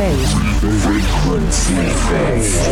phase. Frequency phase.